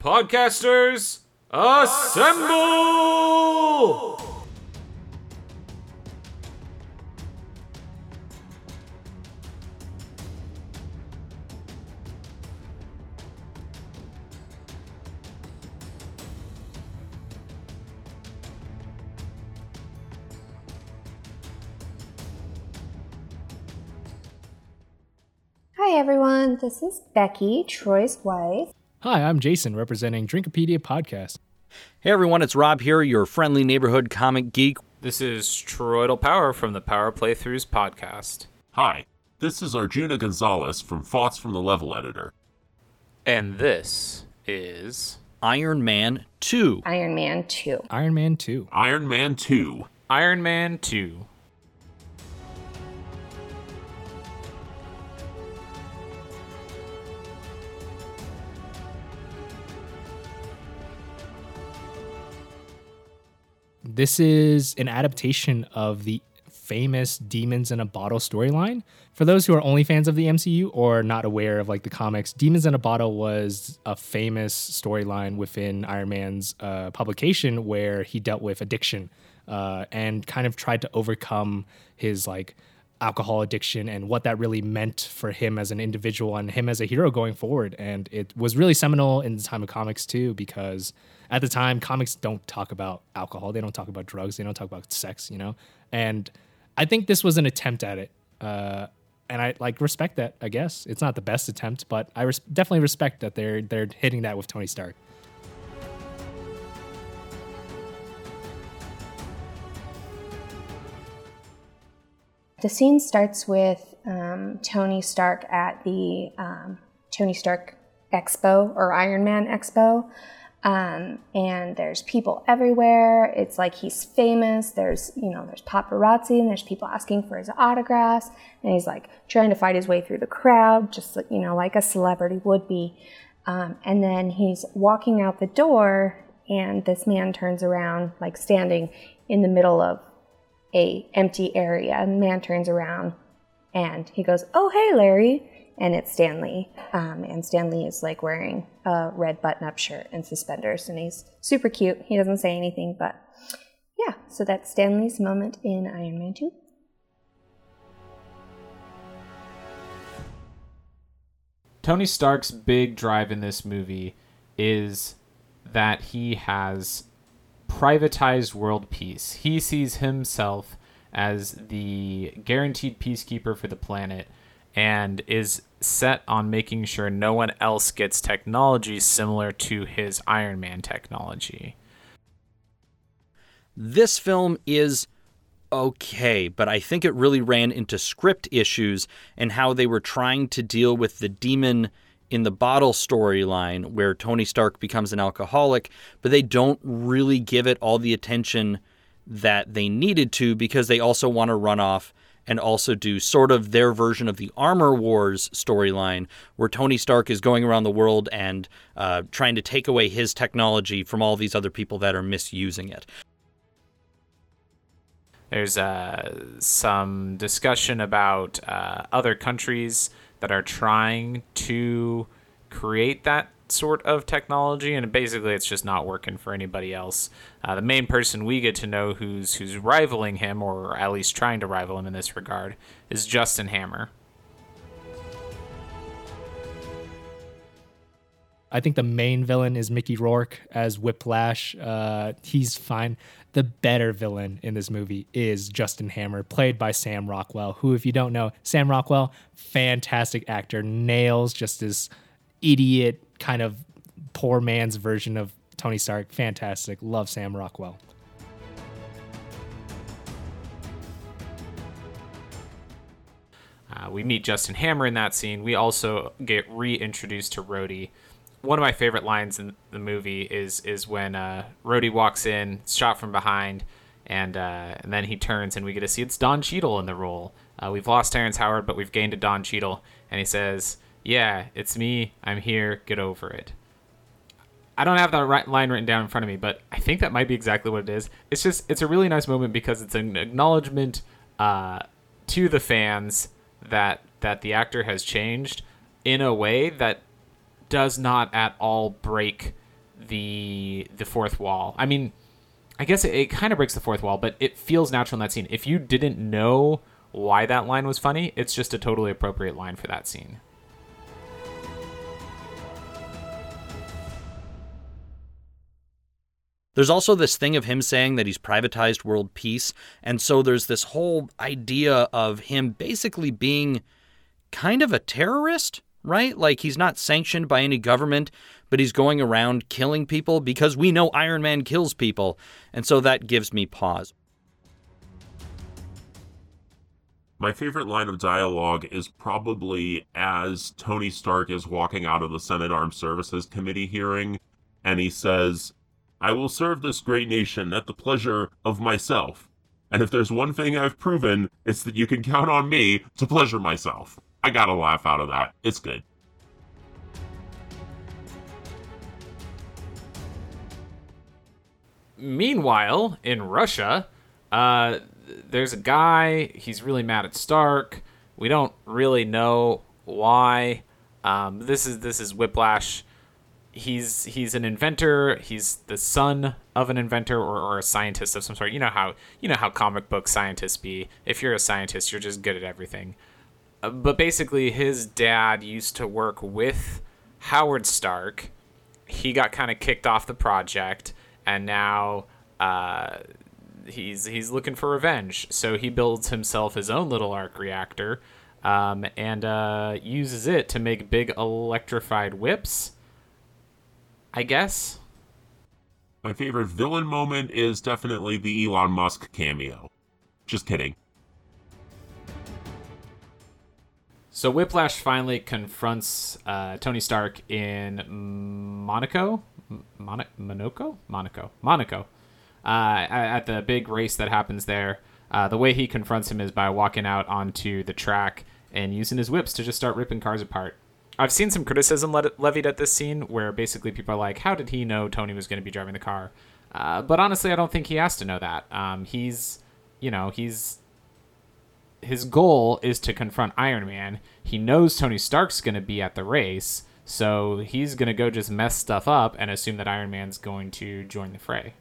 Podcasters, assemble! Hi everyone, this is Becky, Troy's wife. Hi, I'm Jason, representing Drinkopedia Podcast. Hey everyone, it's Rob here, your friendly neighborhood comic geek. This is Troidal Power from the Power Playthroughs podcast. Hi, this is Arjuna Gonzalez from Thoughts from the Level Editor. And this is Iron Man 2. Iron Man 2. Iron Man 2. Iron Man 2. Iron Man 2. This is an adaptation of the famous Demons in a Bottle storyline. For those who are only fans of the MCU or not aware of like the comics, Demons in a Bottle was a famous storyline within Iron Man's uh, publication where he dealt with addiction uh, and kind of tried to overcome his like alcohol addiction and what that really meant for him as an individual and him as a hero going forward. And it was really seminal in the time of comics too, because at the time, comics don't talk about alcohol, they don't talk about drugs, they don't talk about sex, you know? And I think this was an attempt at it. Uh, and I like respect that. I guess it's not the best attempt, but I res- definitely respect that they're they're hitting that with Tony Stark. The scene starts with um, Tony Stark at the um, Tony Stark Expo or Iron Man Expo. Um, and there's people everywhere. It's like he's famous. There's, you know, there's paparazzi and there's people asking for his autographs. And he's like trying to fight his way through the crowd, just, you know, like a celebrity would be. Um, and then he's walking out the door and this man turns around, like standing in the middle of a empty area. And man turns around and he goes, "Oh, hey, Larry," and it's Stan Lee. Um, and Stan Lee is like wearing a red button-up shirt and suspenders, and he's super cute. He doesn't say anything, but yeah. So that's Stan Lee's moment in Iron Man Two. Tony Stark's big drive in this movie is that he has privatized world peace. He sees himself as the guaranteed peacekeeper for the planet and is set on making sure no one else gets technology similar to his Iron Man technology. This film is okay, but I think it really ran into script issues and how they were trying to deal with the demon in the bottle storyline where Tony Stark becomes an alcoholic, but they don't really give it all the attention that they needed to because they also want to run off and also do sort of their version of the Armor Wars storyline, where Tony Stark is going around the world and uh, trying to take away his technology from all these other people that are misusing it. There's uh, some discussion about uh, other countries that are trying to create that sort of technology, and basically it's just not working for anybody else. Uh, the main person we get to know who's who's rivaling him, or at least trying to rival him in this regard, is Justin Hammer. I think the main villain is Mickey Rourke as Whiplash. Uh, he's fine. The better villain in this movie is Justin Hammer, played by Sam Rockwell, who, if you don't know, Sam Rockwell, fantastic actor, nails just this idiot kind of poor man's version of Tony Stark. Fantastic. Love Sam Rockwell. Uh, we meet Justin Hammer in that scene. We also get reintroduced to Rhodey. One of my favorite lines in the movie is is when uh, Rhodey walks in, shot from behind, and uh, and then he turns, and we get to see it's Don Cheadle in the role. Uh, we've lost Terrence Howard, but we've gained a Don Cheadle, and he says, "Yeah, it's me. I'm here. Get over it." I don't have that right line written down in front of me, but I think that might be exactly what it is. It's just it's a really nice moment because it's an acknowledgement uh, to the fans that that the actor has changed in a way that does not at all break the the fourth wall. I mean, I guess it, it kind of breaks the fourth wall, but it feels natural in that scene. If you didn't know why that line was funny, it's just a totally appropriate line for that scene. There's also this thing of him saying that he's privatized world peace. And so there's this whole idea of him basically being kind of a terrorist, right? Like he's not sanctioned by any government, but he's going around killing people because we know Iron Man kills people. And so that gives me pause. My favorite line of dialogue is probably as Tony Stark is walking out of the Senate Armed Services Committee hearing, and he says, I will serve this great nation at the pleasure of myself. And if there's one thing I've proven, it's that you can count on me to pleasure myself. I got a laugh out of that. It's good. Meanwhile, in Russia, uh, there's a guy. He's really mad at Stark. We don't really know why. Um, this is this is Whiplash. He's he's an inventor. He's the son of an inventor or, or a scientist of some sort. You know how you know how comic book scientists be. If you're a scientist, you're just good at everything. But basically, his dad used to work with Howard Stark. He got kind of kicked off the project, and now uh, he's he's looking for revenge. So he builds himself his own little arc reactor, um, and uh, uses it to make big electrified whips. I guess. My favorite villain moment is definitely the Elon Musk cameo. Just kidding. So Whiplash finally confronts uh, Tony Stark in Monaco, Mon- Monaco, Monaco, Monaco, uh, at the big race that happens there. Uh, the way he confronts him is by walking out onto the track and using his whips to just start ripping cars apart. I've seen some criticism le- levied at this scene where basically people are like, "How did he know Tony was going to be driving the car?" Uh, but honestly, I don't think he has to know that. Um, he's, you know, he's his goal is to confront Iron Man. He knows Tony Stark's going to be at the race, so he's going to go just mess stuff up and assume that Iron Man's going to join the fray.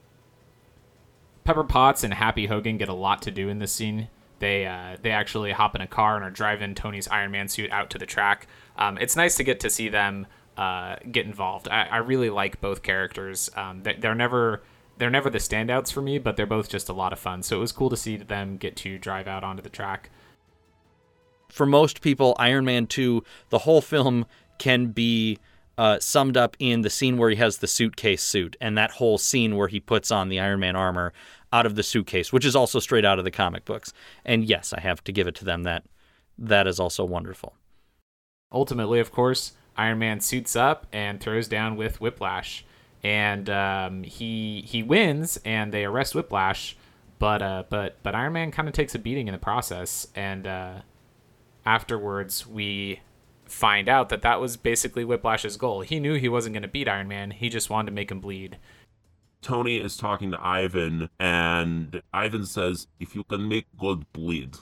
Pepper Potts and Happy Hogan get a lot to do in this scene. They uh, they actually hop in a car and are driving Tony's Iron Man suit out to the track. Um, it's nice to get to see them uh, get involved. I, I, really like both characters. Um, they, they're never they're never the standouts for me, but they're both just a lot of fun. So it was cool to see them get to drive out onto the track. For most people, Iron Man 2, the whole film can be uh, summed up in the scene where he has the suitcase suit and that whole scene where he puts on the Iron Man armor out of the suitcase, which is also straight out of the comic books. And yes, I have to give it to them that that is also wonderful. Ultimately, of course, Iron Man suits up and throws down with Whiplash and um, he he wins, and they arrest Whiplash. But uh, but but Iron Man kind of takes a beating in the process, and uh, afterwards we find out that that was basically Whiplash's goal. He knew he wasn't going to beat Iron Man. He just wanted to make him bleed. Tony is talking to Ivan, and Ivan says, If you can make God bleed,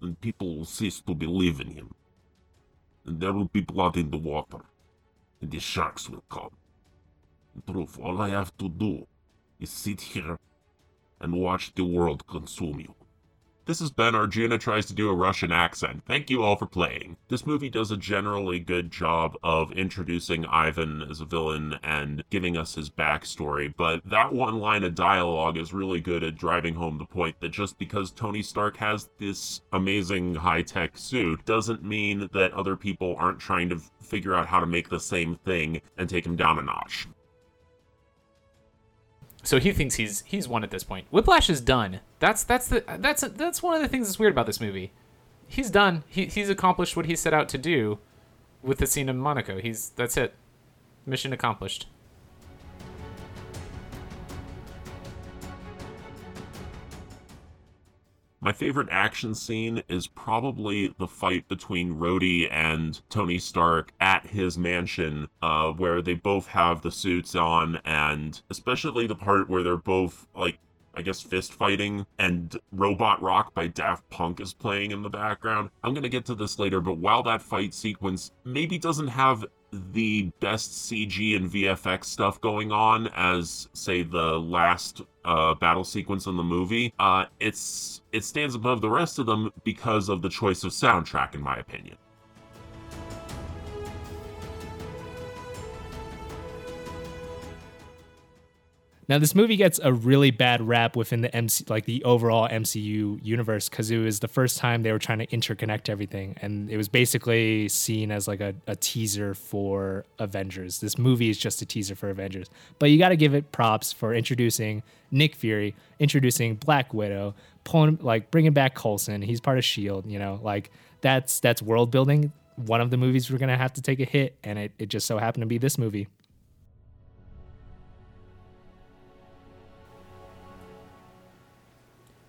then people will cease to believe in him. And there will be blood in the water, and the sharks will come. Proof, all I have to do is sit here and watch the world consume you. This has been Arjuna tries to do a Russian accent. Thank you all for playing. This movie does a generally good job of introducing Ivan as a villain and giving us his backstory, but that one line of dialogue is really good at driving home the point that just because Tony Stark has this amazing high tech suit doesn't mean that other people aren't trying to figure out how to make the same thing and take him down a notch. So he thinks he's he's won at this point. Whiplash is done. That's that's the that's that's one of the things that's weird about this movie. He's done. He he's accomplished what he set out to do with the scene in Monaco. He's that's it. Mission accomplished. My favorite action scene is probably the fight between Rhodey and Tony Stark at his mansion, uh, where they both have the suits on, and especially the part where they're both like I guess fist fighting and Robot Rock by Daft Punk is playing in the background. I'm going to get to this later, but while that fight sequence maybe doesn't have the best CG and VFX stuff going on as, say, the last uh, battle sequence in the movie. Uh, it's it stands above the rest of them because of the choice of soundtrack, in my opinion. Now, this movie gets a really bad rap within the MC, like the overall MCU universe, because it was the first time they were trying to interconnect everything, and it was basically seen as like a, a teaser for Avengers. This movie is just a teaser for Avengers, but you got to give it props for introducing Nick Fury, introducing Black Widow, pulling like bringing back Coulson. He's part of Shield. You know, like that's that's world building. One of the movies we're gonna have to take a hit, and it, it just so happened to be this movie.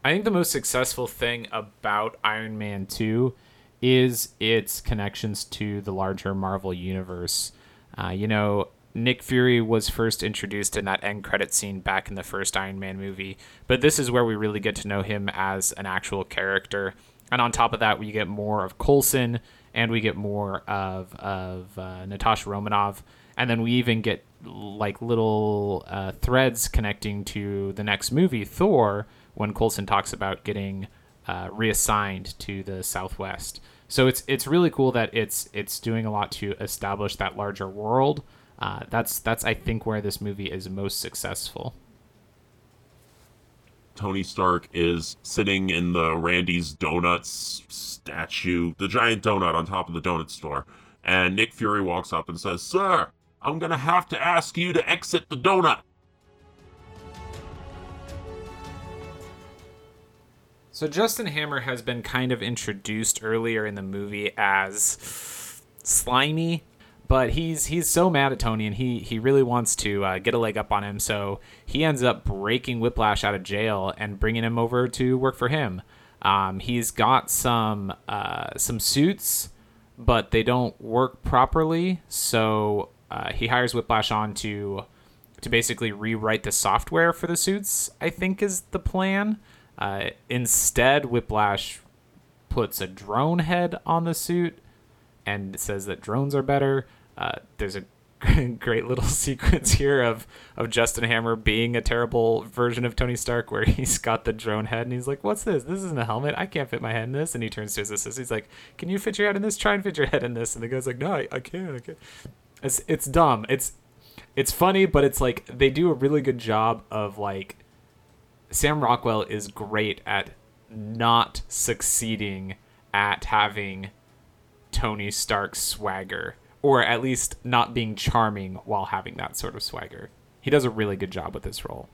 I think the most successful thing about Iron Man 2 is its connections to the larger Marvel universe. Uh, you know, Nick Fury was first introduced in that end credit scene back in the first Iron Man movie, but this is where we really get to know him as an actual character. And on top of that, we get more of Coulson and we get more of of uh, Natasha Romanoff, and then we even get like little uh, threads connecting to the next movie, Thor, when Coulson talks about getting uh, reassigned to the Southwest. So it's it's really cool that it's it's doing a lot to establish that larger world. Uh, that's that's I think where this movie is most successful. Tony Stark is sitting in the Randy's Donuts statue, the giant donut on top of the donut store, and Nick Fury walks up and says, "Sir, I'm gonna have to ask you to exit the donut." So Justin Hammer has been kind of introduced earlier in the movie as slimy, but he's he's so mad at Tony and he he really wants to uh, get a leg up on him. So he ends up breaking Whiplash out of jail and bringing him over to work for him. Um, he's got some uh, some suits, but they don't work properly. So uh, he hires Whiplash on to to basically rewrite the software for the suits. I think is the plan. Uh, instead, Whiplash puts a drone head on the suit and says that drones are better. Uh, there's a great little sequence here of of Justin Hammer being a terrible version of Tony Stark, where he's got the drone head and he's like, "What's this? This isn't a helmet. I can't fit my head in this." And he turns to his assistant. He's like, "Can you fit your head in this? Try and fit your head in this." And the guy's like, "No, I, I can't. I can't." It's it's dumb. It's it's funny, but it's like they do a really good job of like Sam Rockwell is great at not succeeding at having Tony Stark's swagger, or at least not being charming while having that sort of swagger. He does a really good job with this role.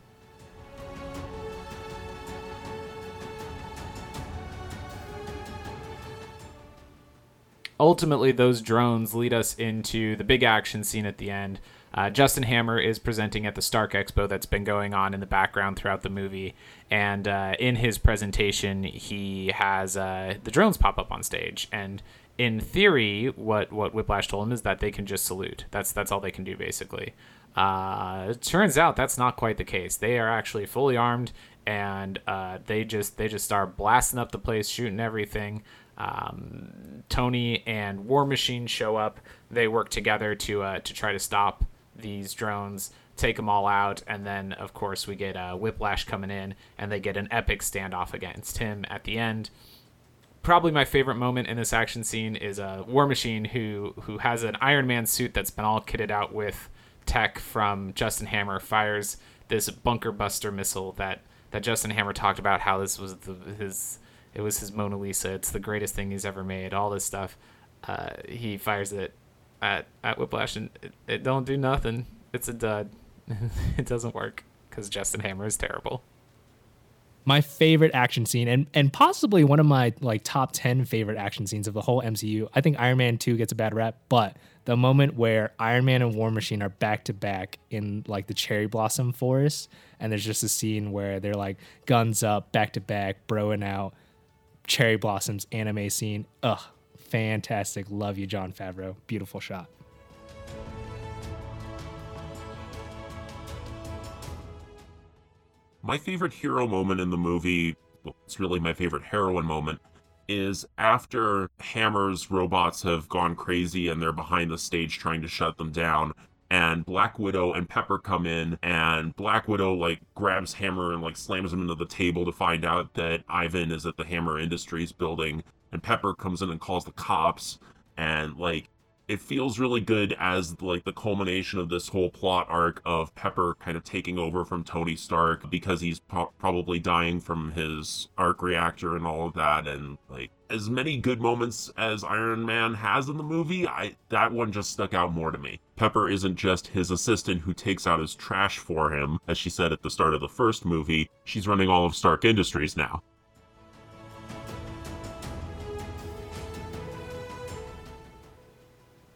Ultimately, those drones lead us into the big action scene at the end, uh, Justin Hammer is presenting at the Stark Expo that's been going on in the background throughout the movie, and uh, in his presentation, he has uh, the drones pop up on stage. And in theory, what what Whiplash told him is that they can just salute. That's that's all they can do basically. Uh, it turns out that's not quite the case. They are actually fully armed, and uh, they just they just start blasting up the place, shooting everything. Um, Tony and War Machine show up. They work together to uh, to try to stop these drones, take them all out, and then of course we get uh, Whiplash coming in, and they get an epic standoff against him at the end. Probably my favorite moment in this action scene is a uh, War Machine who who has an Iron Man suit that's been all kitted out with tech from Justin Hammer fires this bunker buster missile that that Justin Hammer talked about how this was the, his it was his Mona Lisa. It's the greatest thing he's ever made. All this stuff. Uh, he fires it at at Whiplash, and it, it don't do nothing. It's a dud. it doesn't work because Justin Hammer is terrible. My favorite action scene, and and possibly one of my like top ten favorite action scenes of the whole MCU. I think Iron Man two gets a bad rap, but the moment where Iron Man and War Machine are back to back in like the cherry blossom forest, and there's just a scene where they're like guns up, back to back, broing out, cherry blossoms anime scene. Ugh, fantastic. Love you, Jon Favreau. Beautiful shot. My favorite hero moment in the movie, well, it's really my favorite heroine moment, is after Hammer's robots have gone crazy and they're behind the stage trying to shut them down, and Black Widow and Pepper come in, and Black Widow like grabs Hammer and like slams him into the table to find out that Ivan is at the Hammer Industries building, and Pepper comes in and calls the cops, and like it feels really good as like the culmination of this whole plot arc of Pepper kind of taking over from Tony Stark because he's pro- probably dying from his arc reactor and all of that and like as many good moments as Iron Man has in the movie, I that one just stuck out more to me. Pepper isn't just his assistant who takes out his trash for him, as she said at the start of the first movie. She's running all of Stark Industries now.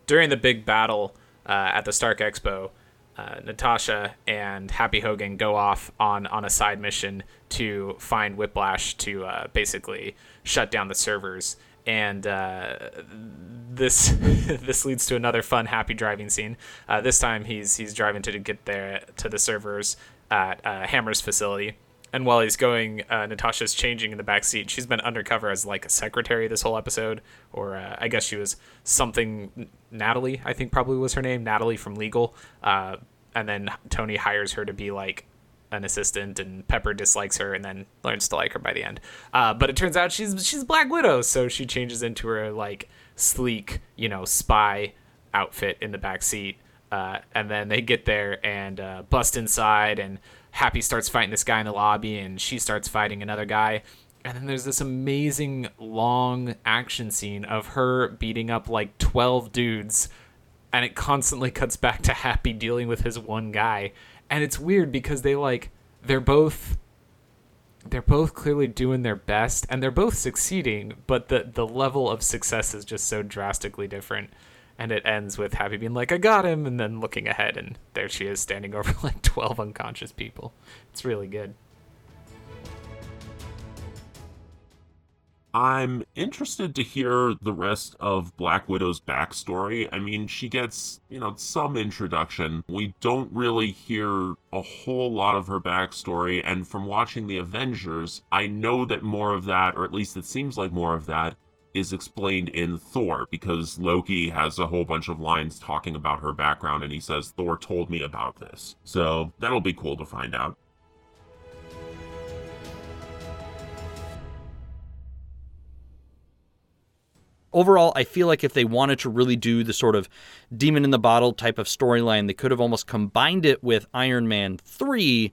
During the big battle uh, at the Stark Expo, uh, Natasha and Happy Hogan go off on on a side mission to find Whiplash to uh, basically shut down the servers. And uh, this this leads to another fun happy driving scene. Uh, this time he's he's driving to get there to the servers at uh, Hammer's facility and while he's going, uh, Natasha's changing in the back seat. She's been undercover as like a secretary this whole episode, or uh, I guess she was something. Natalie, I think probably was her name, Natalie from Legal. Uh, and then Tony hires her to be like an assistant, and Pepper dislikes her, and then learns to like her by the end. Uh, but it turns out she's she's Black Widow, so she changes into her like sleek, you know, spy outfit in the back seat. Uh, and then they get there and uh, bust inside and Happy starts fighting this guy in the lobby, and she starts fighting another guy. And then there's this amazing long action scene of her beating up like 12 dudes, and it constantly cuts back to Happy dealing with his one guy. And it's weird because they like, they're both they're both clearly doing their best and they're both succeeding, but the the level of success is just so drastically different and it ends with Happy being like, "I got him," and then looking ahead, and there she is standing over like twelve unconscious people. It's really good. I'm interested to hear the rest of Black Widow's backstory. I mean, she gets, you know, some introduction. We don't really hear a whole lot of her backstory, and from watching The Avengers, I know that more of that, or at least it seems like more of that, is explained in Thor because Loki has a whole bunch of lines talking about her background and he says, Thor told me about this. So that'll be cool to find out. Overall, I feel like if they wanted to really do the sort of demon in the bottle type of storyline, they could have almost combined it with Iron Man 3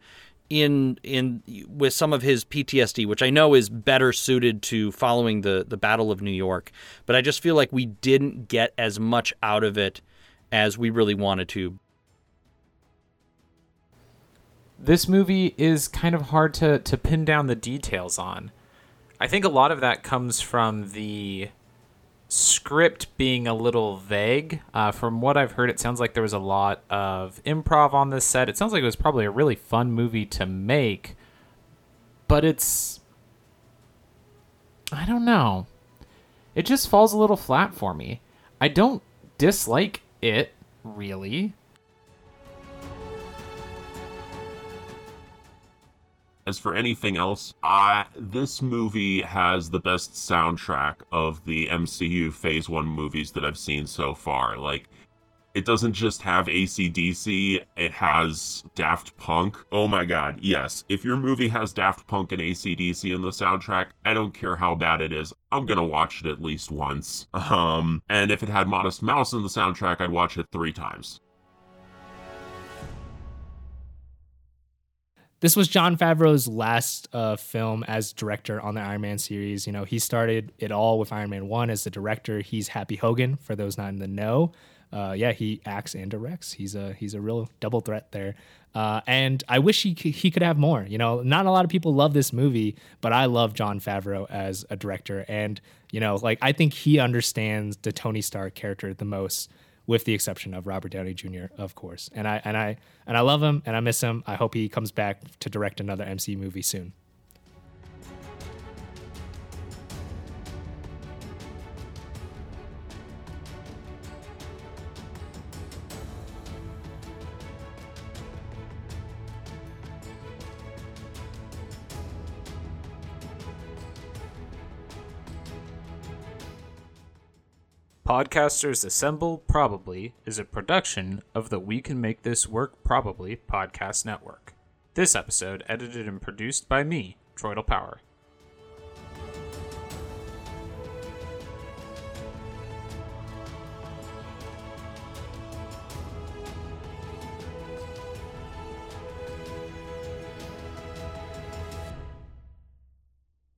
in in with some of his PTSD, which I know is better suited to following the the Battle of New York, but I just feel like we didn't get as much out of it as we really wanted to. This movie is kind of hard to to pin down the details on. I think a lot of that comes from the script being a little vague. Uh, from what I've heard, it sounds like there was a lot of improv on this set. It sounds like it was probably a really fun movie to make, but it's. I don't know. It just falls a little flat for me. I don't dislike it, really. As for anything else, uh, this movie has the best soundtrack of the MCU Phase 1 movies that I've seen so far. Like, it doesn't just have ACDC, it has Daft Punk. Oh my god, yes. If your movie has Daft Punk and ACDC in the soundtrack, I don't care how bad it is, I'm gonna watch it at least once. Um, and if it had Modest Mouse in the soundtrack, I'd watch it three times. This was Jon Favreau's last uh, film as director on the Iron Man series. You know, he started it all with Iron Man 1 as the director. He's Happy Hogan, for those not in the know. Uh, yeah, he acts and directs. He's a he's a real double threat there. Uh, and I wish he he could have more. You know, not a lot of people love this movie, but I love Jon Favreau as a director, and you know, like I think he understands the Tony Stark character the most with the exception of Robert Downey Jr., of course. And I and I and I love him and I miss him. I hope he comes back to direct another MC movie soon. Podcasters Assemble Probably is a production of the We Can Make This Work Probably podcast network. This episode edited and produced by me, Troidal Power.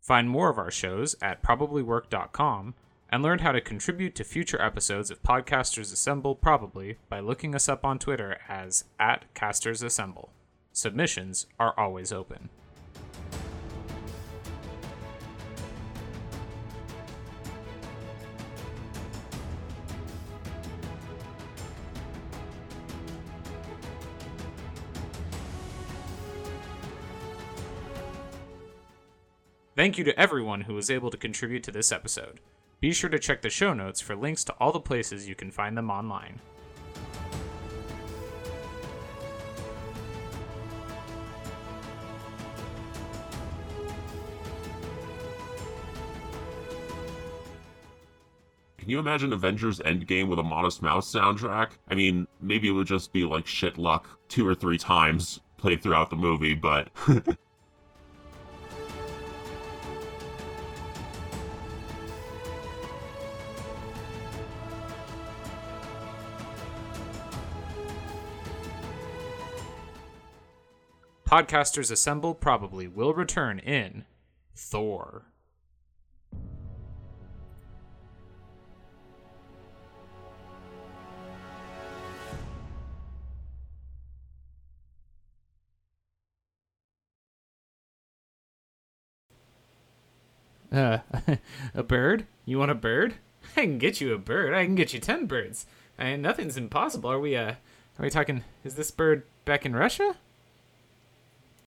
Find more of our shows at probablywork.com and learn how to contribute to future episodes of Podcasters Assemble Probably by looking us up on Twitter as at Casters Assemble. Submissions are always open. Thank you to everyone who was able to contribute to this episode. Be sure to check the show notes for links to all the places you can find them online. Can you imagine Avengers Endgame with a Modest Mouse soundtrack? I mean, maybe it would just be like shit luck two or three times played throughout the movie, but Podcasters Assemble probably will return in Thor. Uh, a bird? You want a bird? I can get you a bird. I can get you ten birds. I nothing's impossible. Are we uh are we talking is this bird back in Russia?